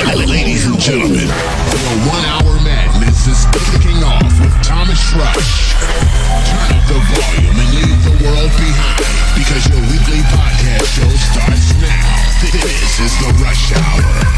Ladies and gentlemen, the one hour madness is kicking off with Thomas Rush. Turn up the volume and leave the world behind because your weekly podcast show starts now. This is the Rush Hour.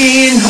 fucking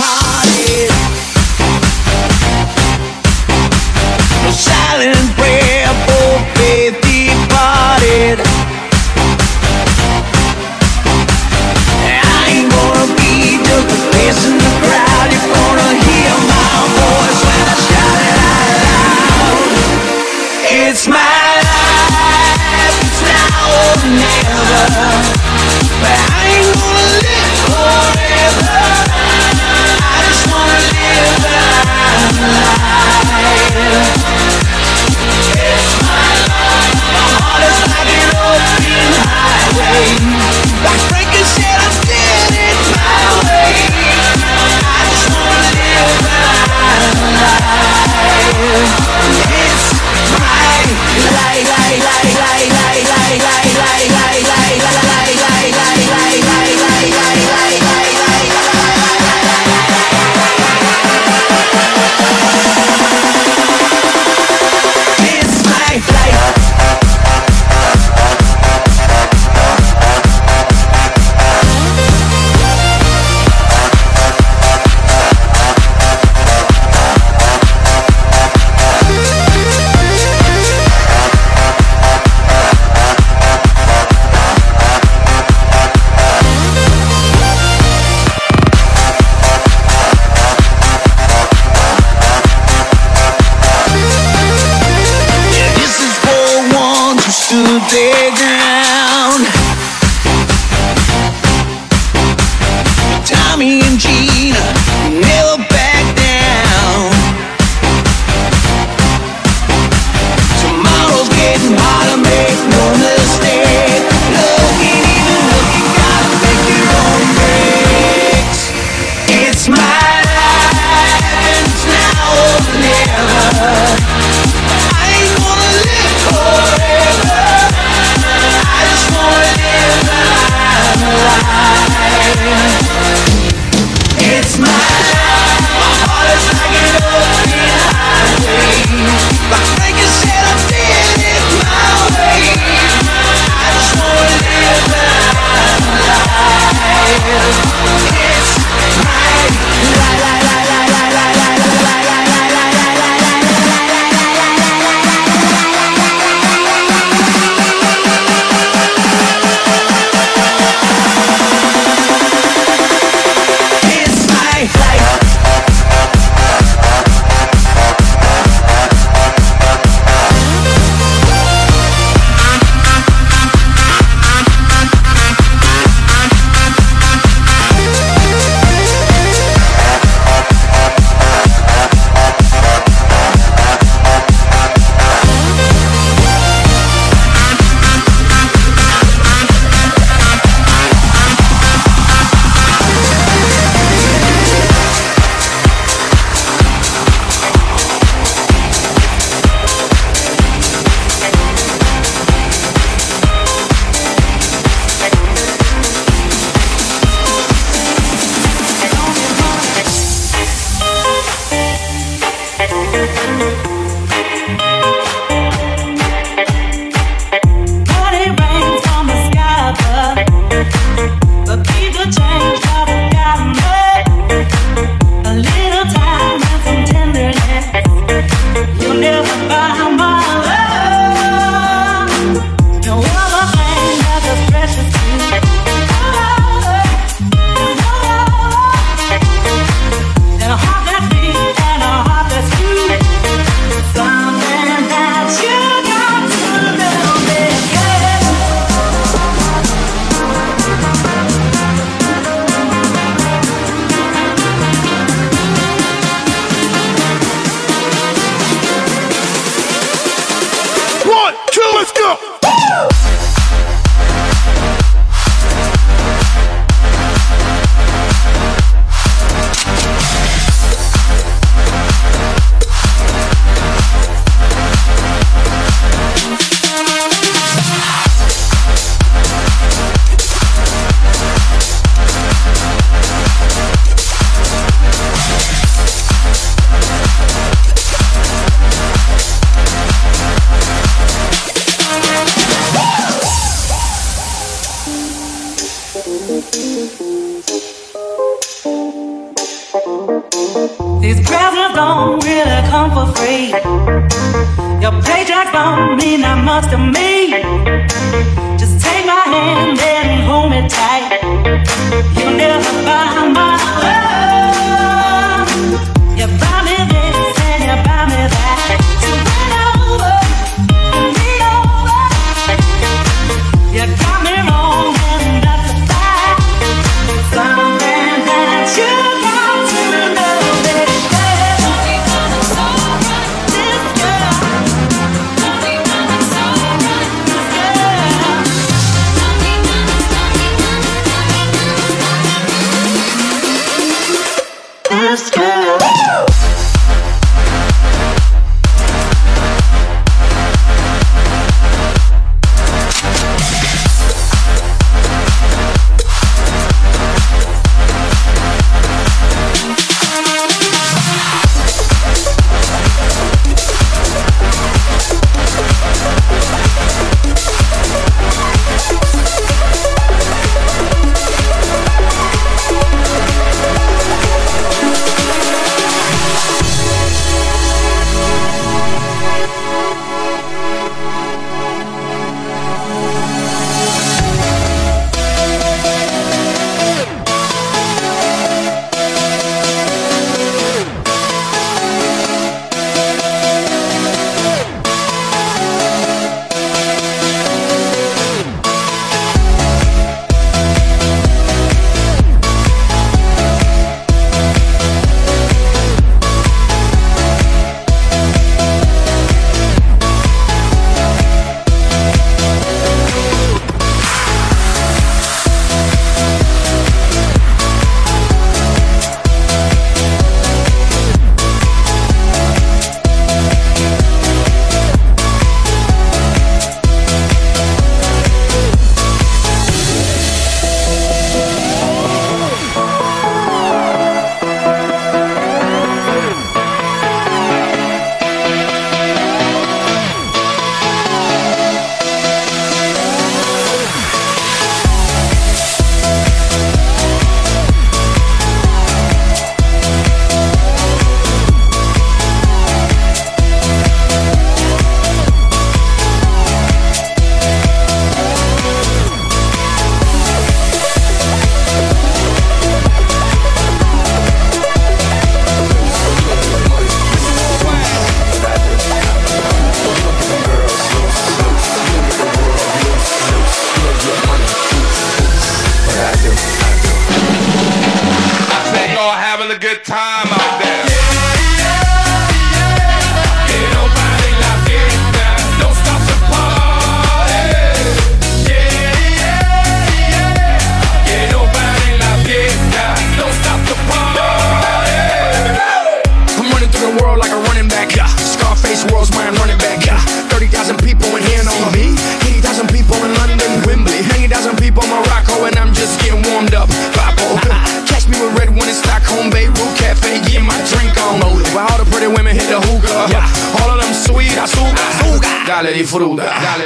voelde. Ja,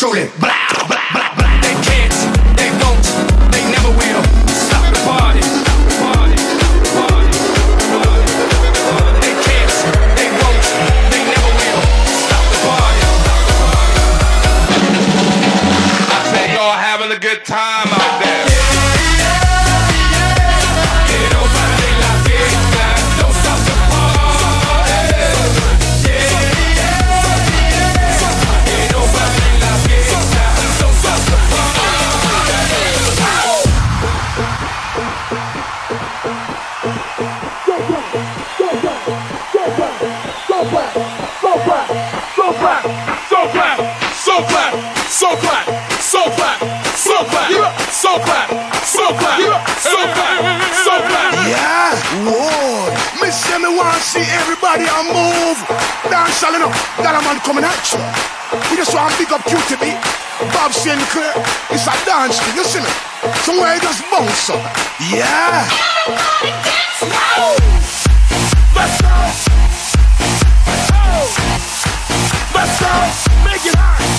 Yours truly. see everybody and move. Dance all enough. a man coming at you. We just want to pick up QTB. Bob Sinclar. It's a dance thing. You see me? Somewhere it just bounce up. Yeah. Everybody dance now. Let's go. Oh. Let's go. Make it hot.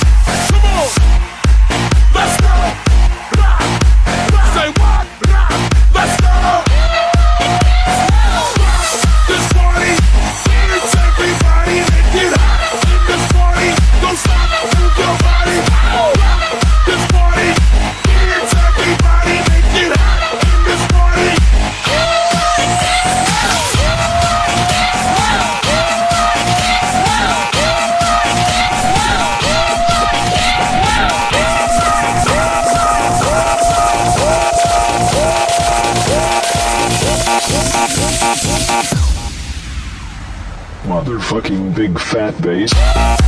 big fat bass.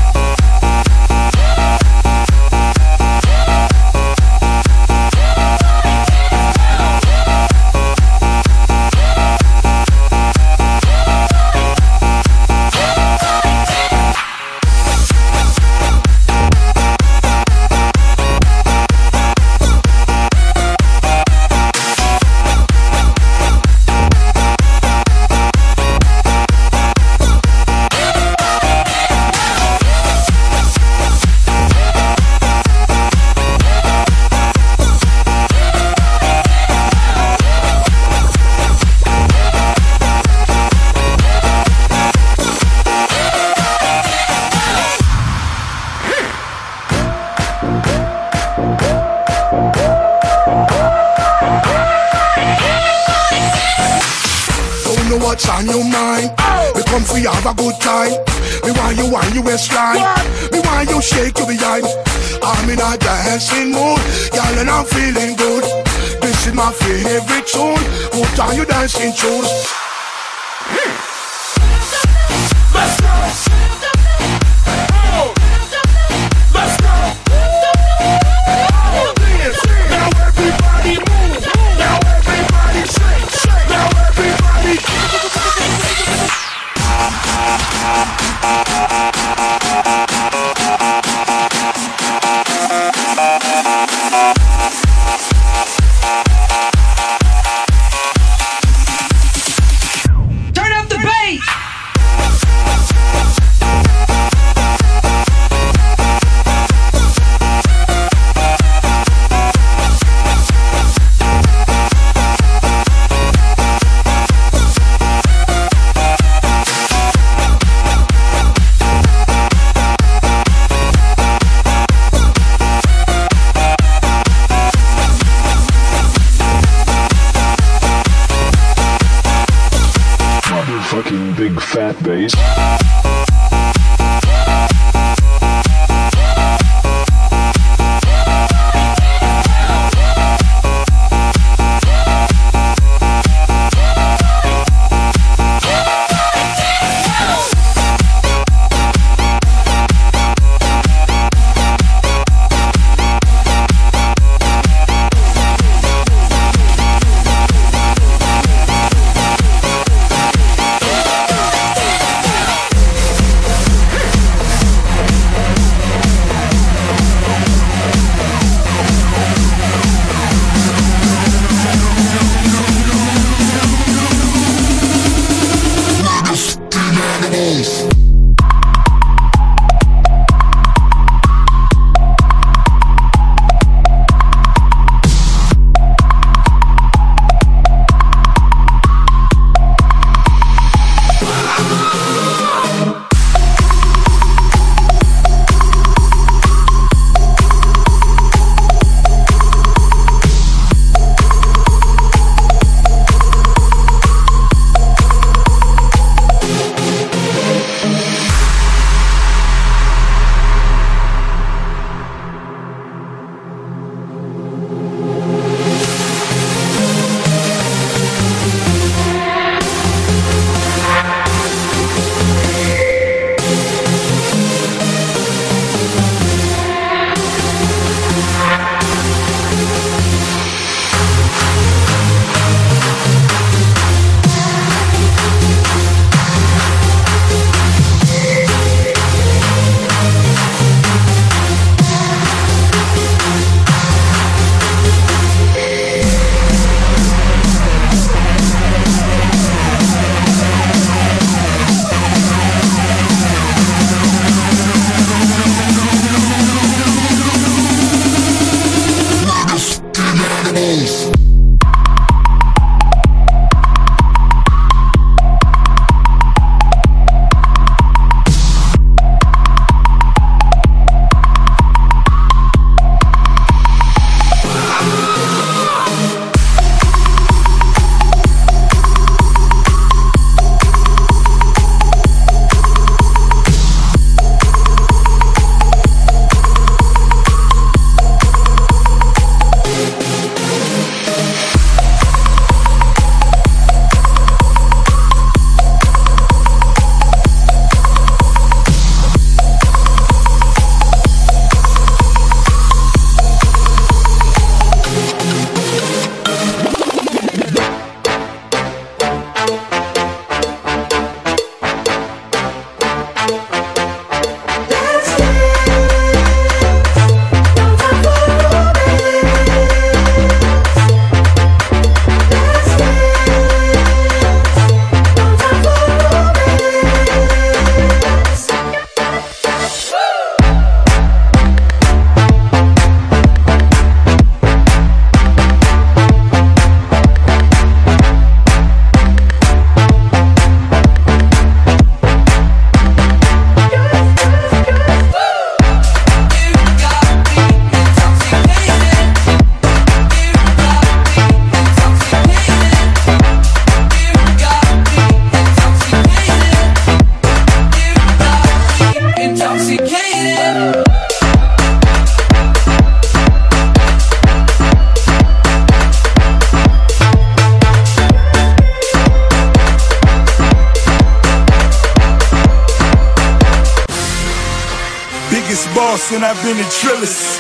And I've been in Trillis.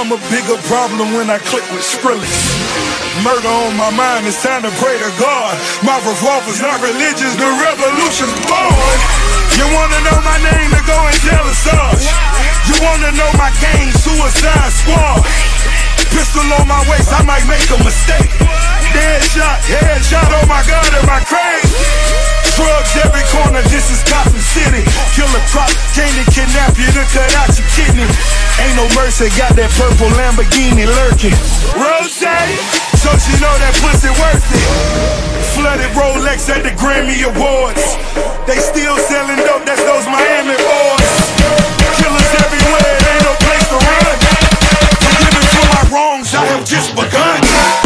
I'm a bigger problem when I click with Skrillex. Murder on my mind, it's time to pray to God. My revolver's not religious, the revolution's born. You wanna know my name to go and tell us. You wanna know my gang, Suicide Squad. Pistol on my waist, I might make a mistake. Dead shot, head shot, oh my god, am I crazy? Drugs every corner, this is Gotham City. Killer Croc, came to kidnap you to cut out your kidney. Ain't no mercy, got that purple Lamborghini lurking. Rose, so she know that pussy worth it. Flooded Rolex at the Grammy Awards. They still selling dope, that's those Miami boys. Killers everywhere, ain't no place to run. Forgive me for my wrongs, I have just begun.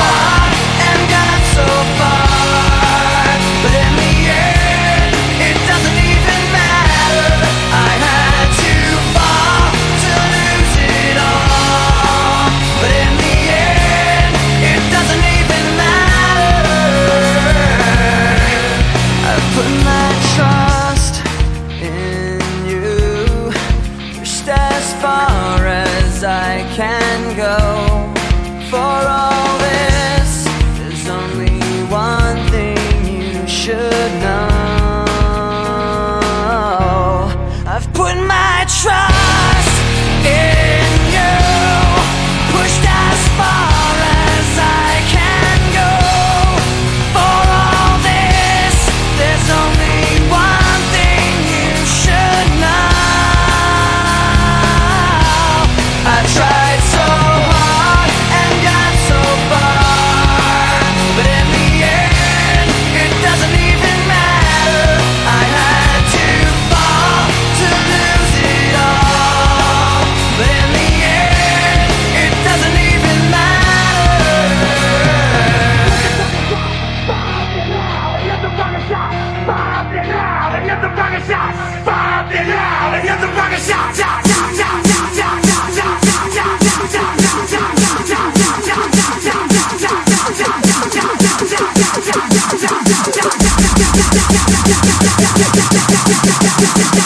try.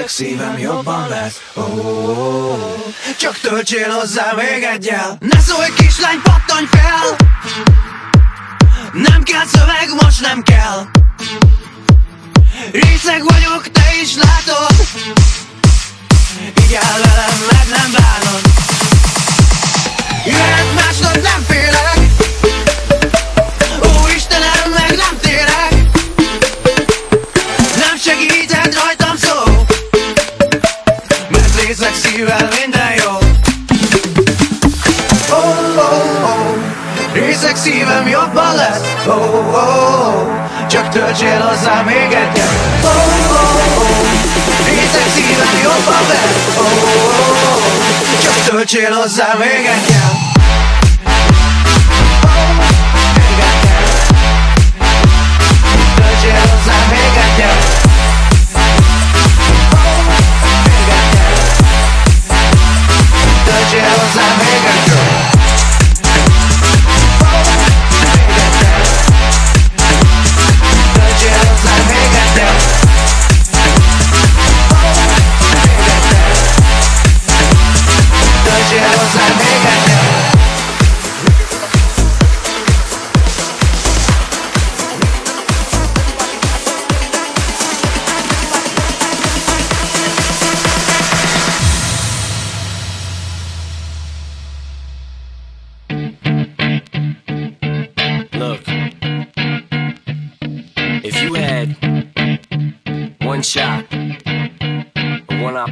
Csak szívem jobban lesz. Oh, oh, oh. Csak töltsél hozzá még egyel. Ne szólj kislány, pattanj fel. Nem kell szöveg, most nem kell. Részeg vagyok, te is látod. Így velem, meg nem bánod. Jöhet másnap, nem félek. Szívvel minden jó. Oh, oh, oh Részeg szívem jobban lesz. Oh, oh, oh Csak töltsél hozzá még egyet Oh, oh, oh Részeg szívem jobban lesz. Oh, oh, oh Csak töltsél hozzá még egyet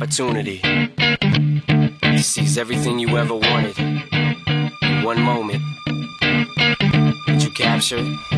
opportunity to seize everything you ever wanted in one moment, did you capture it?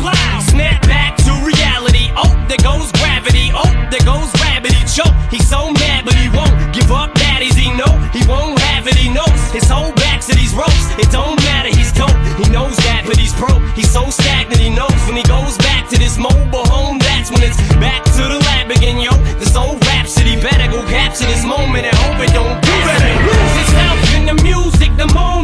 plow. Snap back to reality. Oh, there goes gravity. Oh, there goes rabbit. He choke. He's so mad, but he won't give up. Daddies, he know he won't have it. He knows his whole back to these ropes. It don't matter. He's dope. He knows that, but he's broke. He's so stagnant. He knows when he goes back to this mobile home. That's when it's back to the lab again, yo. This old rhapsody better go capture this moment and hope it don't. You better lose yourself in the music the moment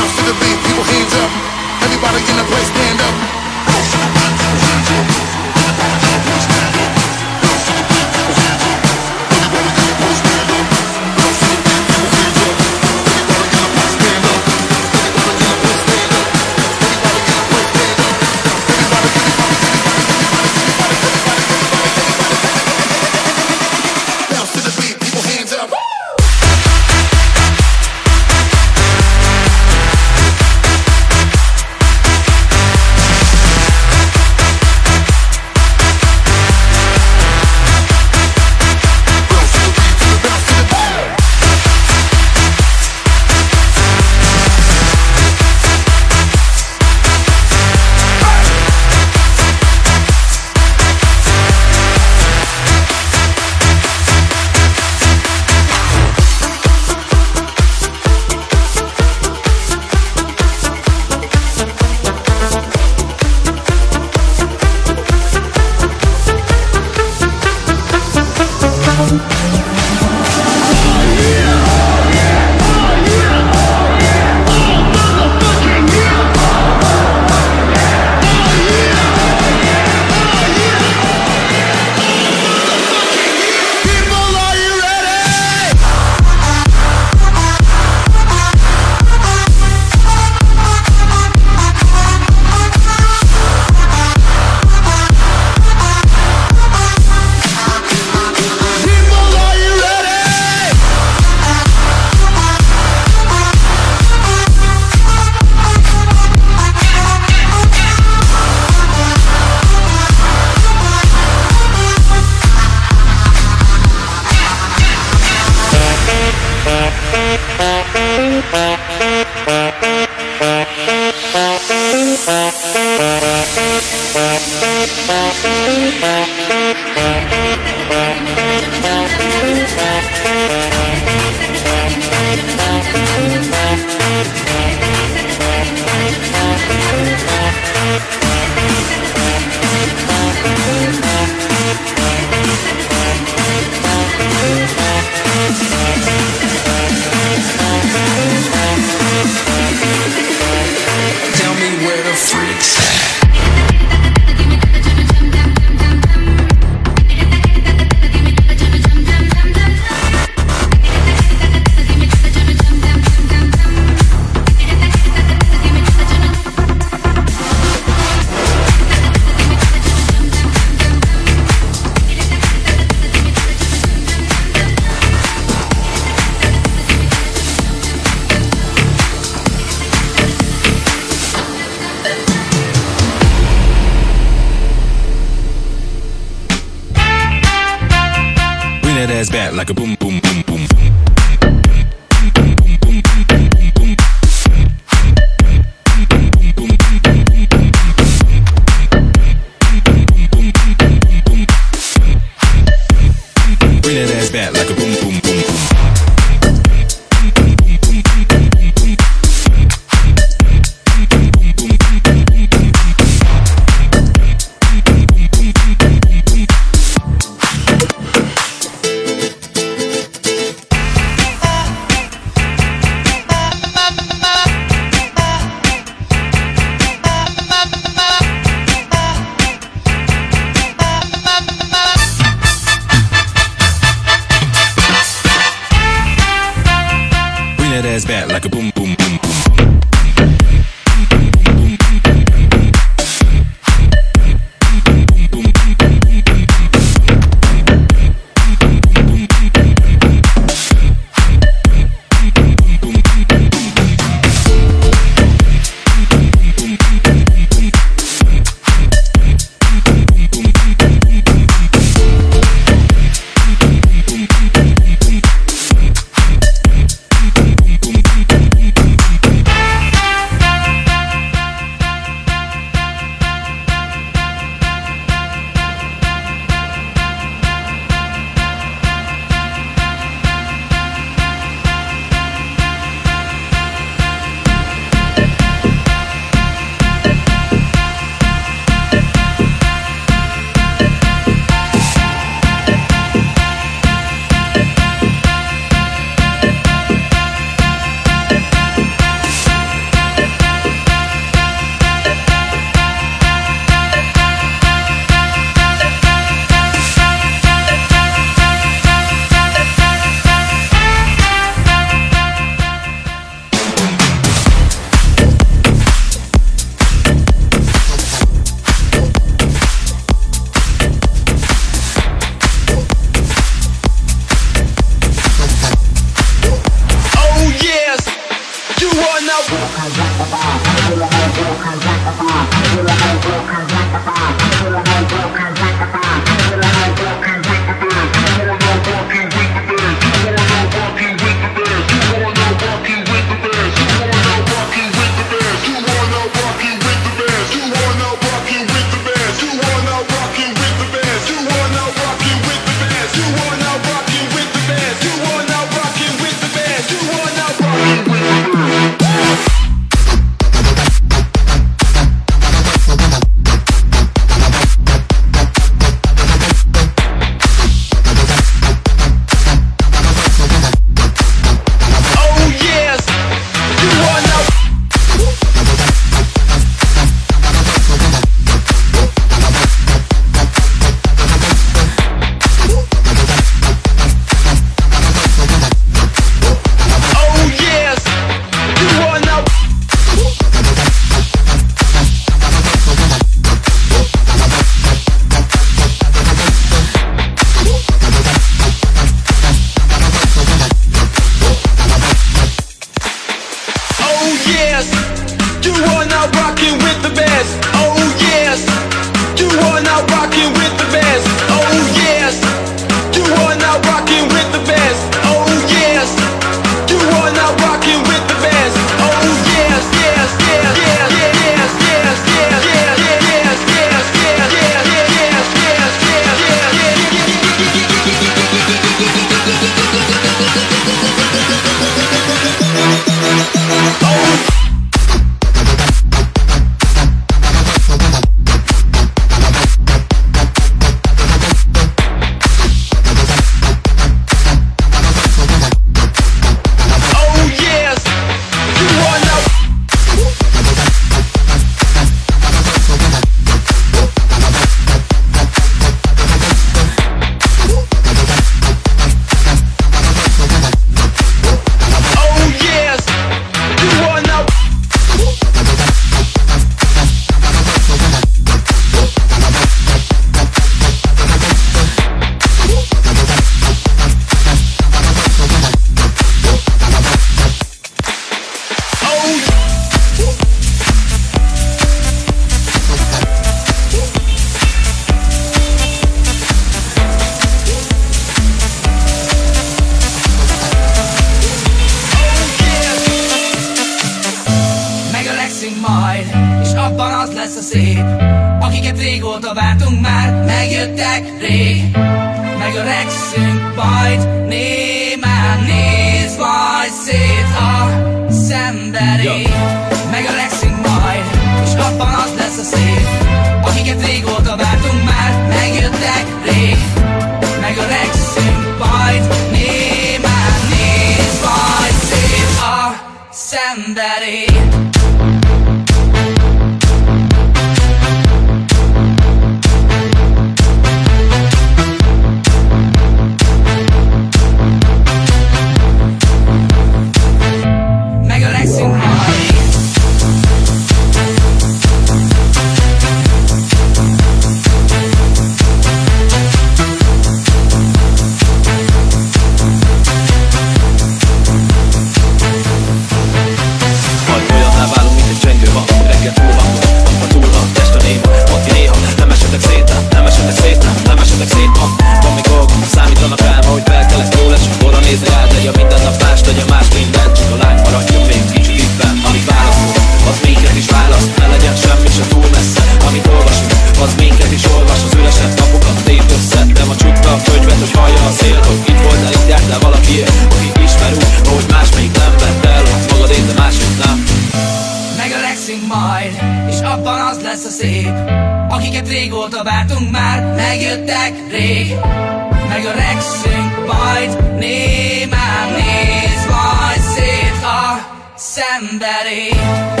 szemberé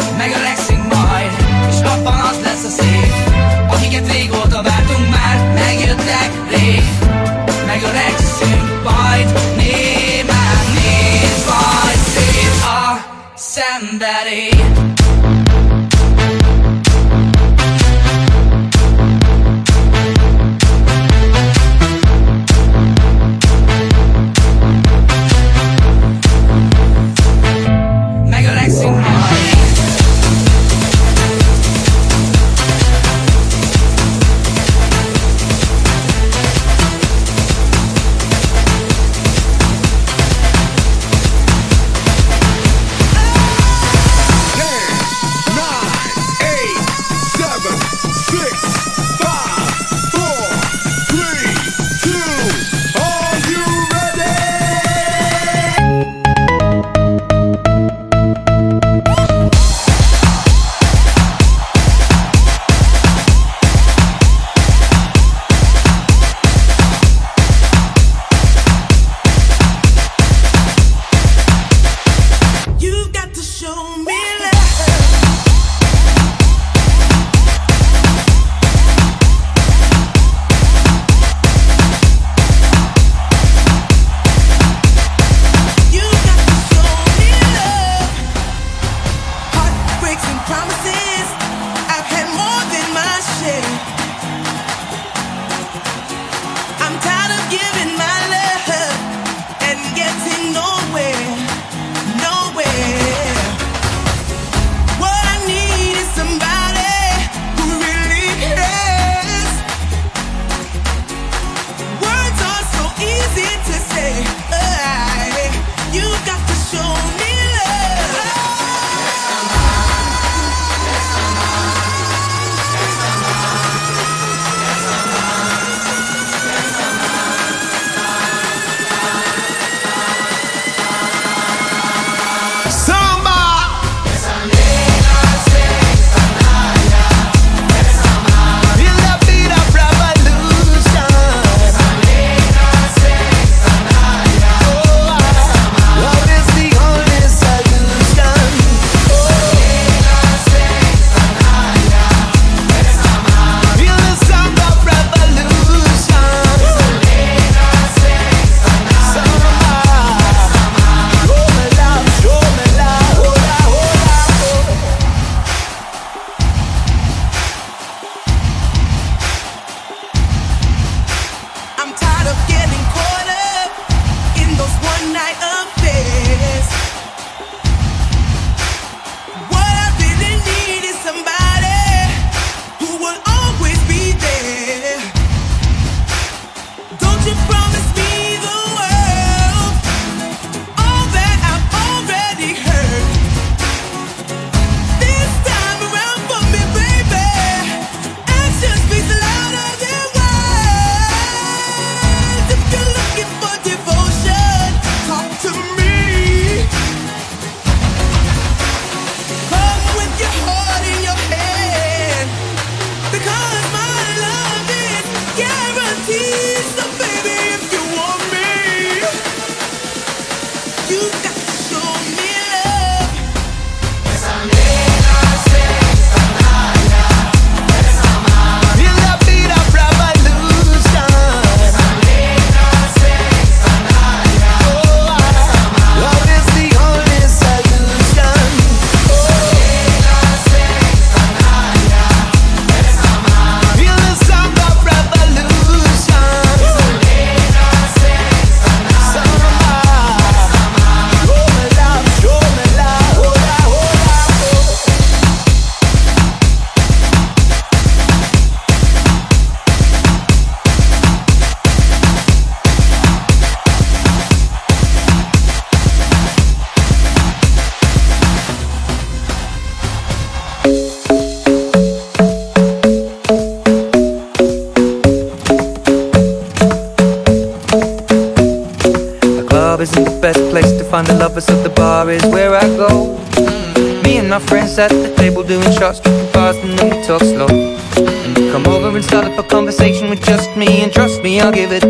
yeah. I'll give it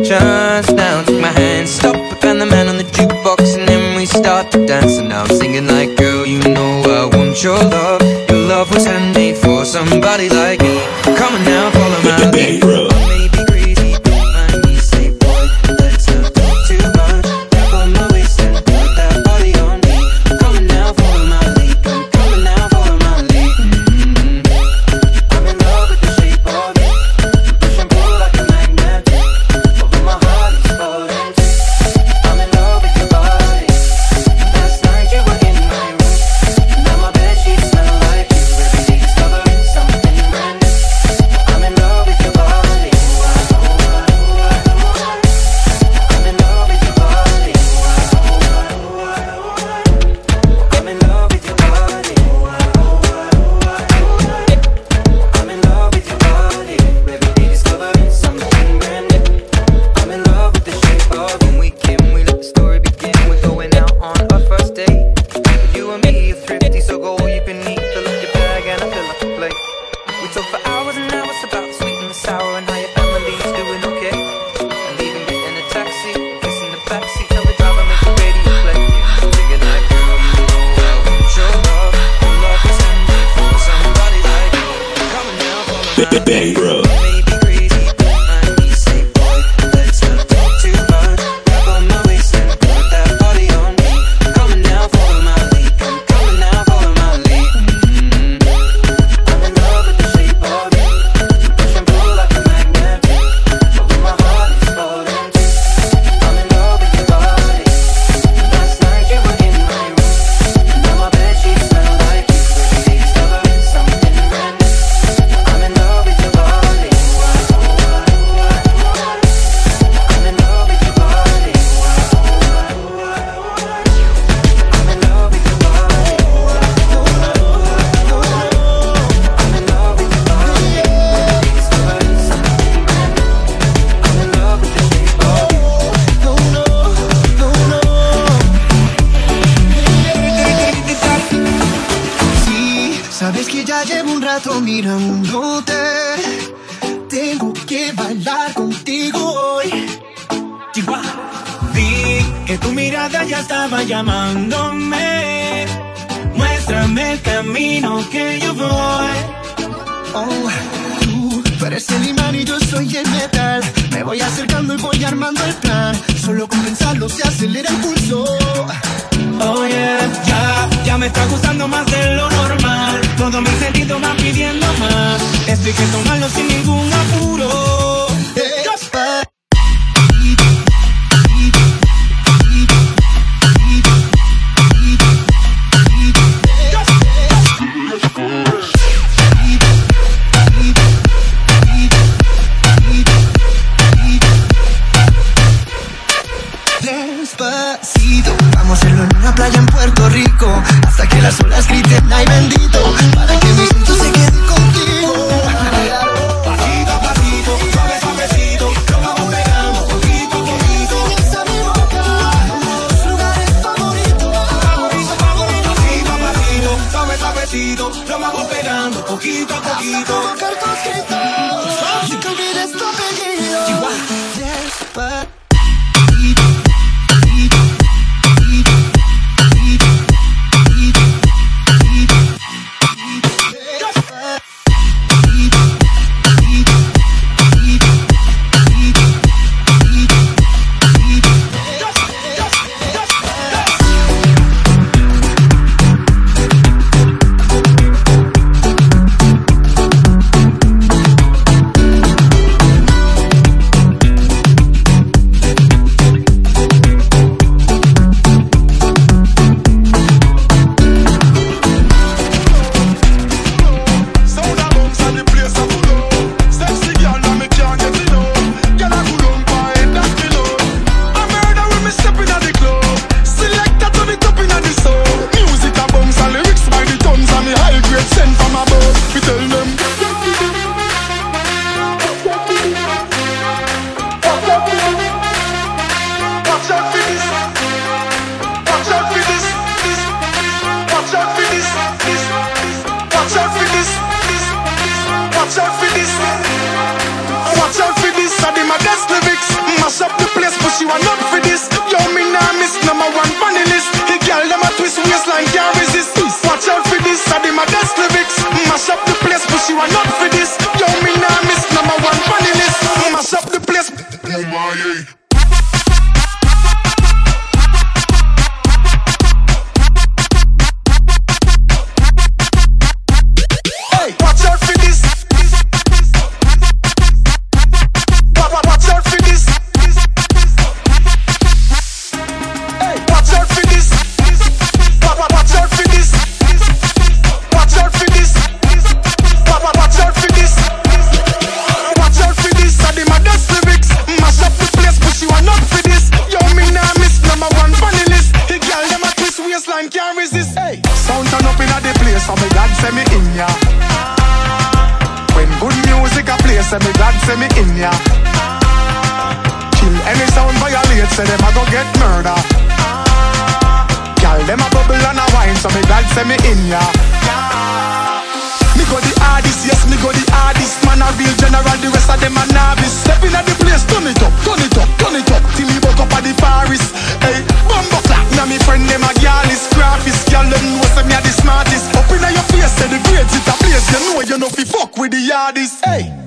cuando se acelera el pulso. Oh yeah, ya, ya me está gustando más de lo normal. Todo mi sentido va pidiendo más. Esto hay que tomarlo sin ningún want not for the yardies. Hey.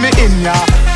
Me in ya.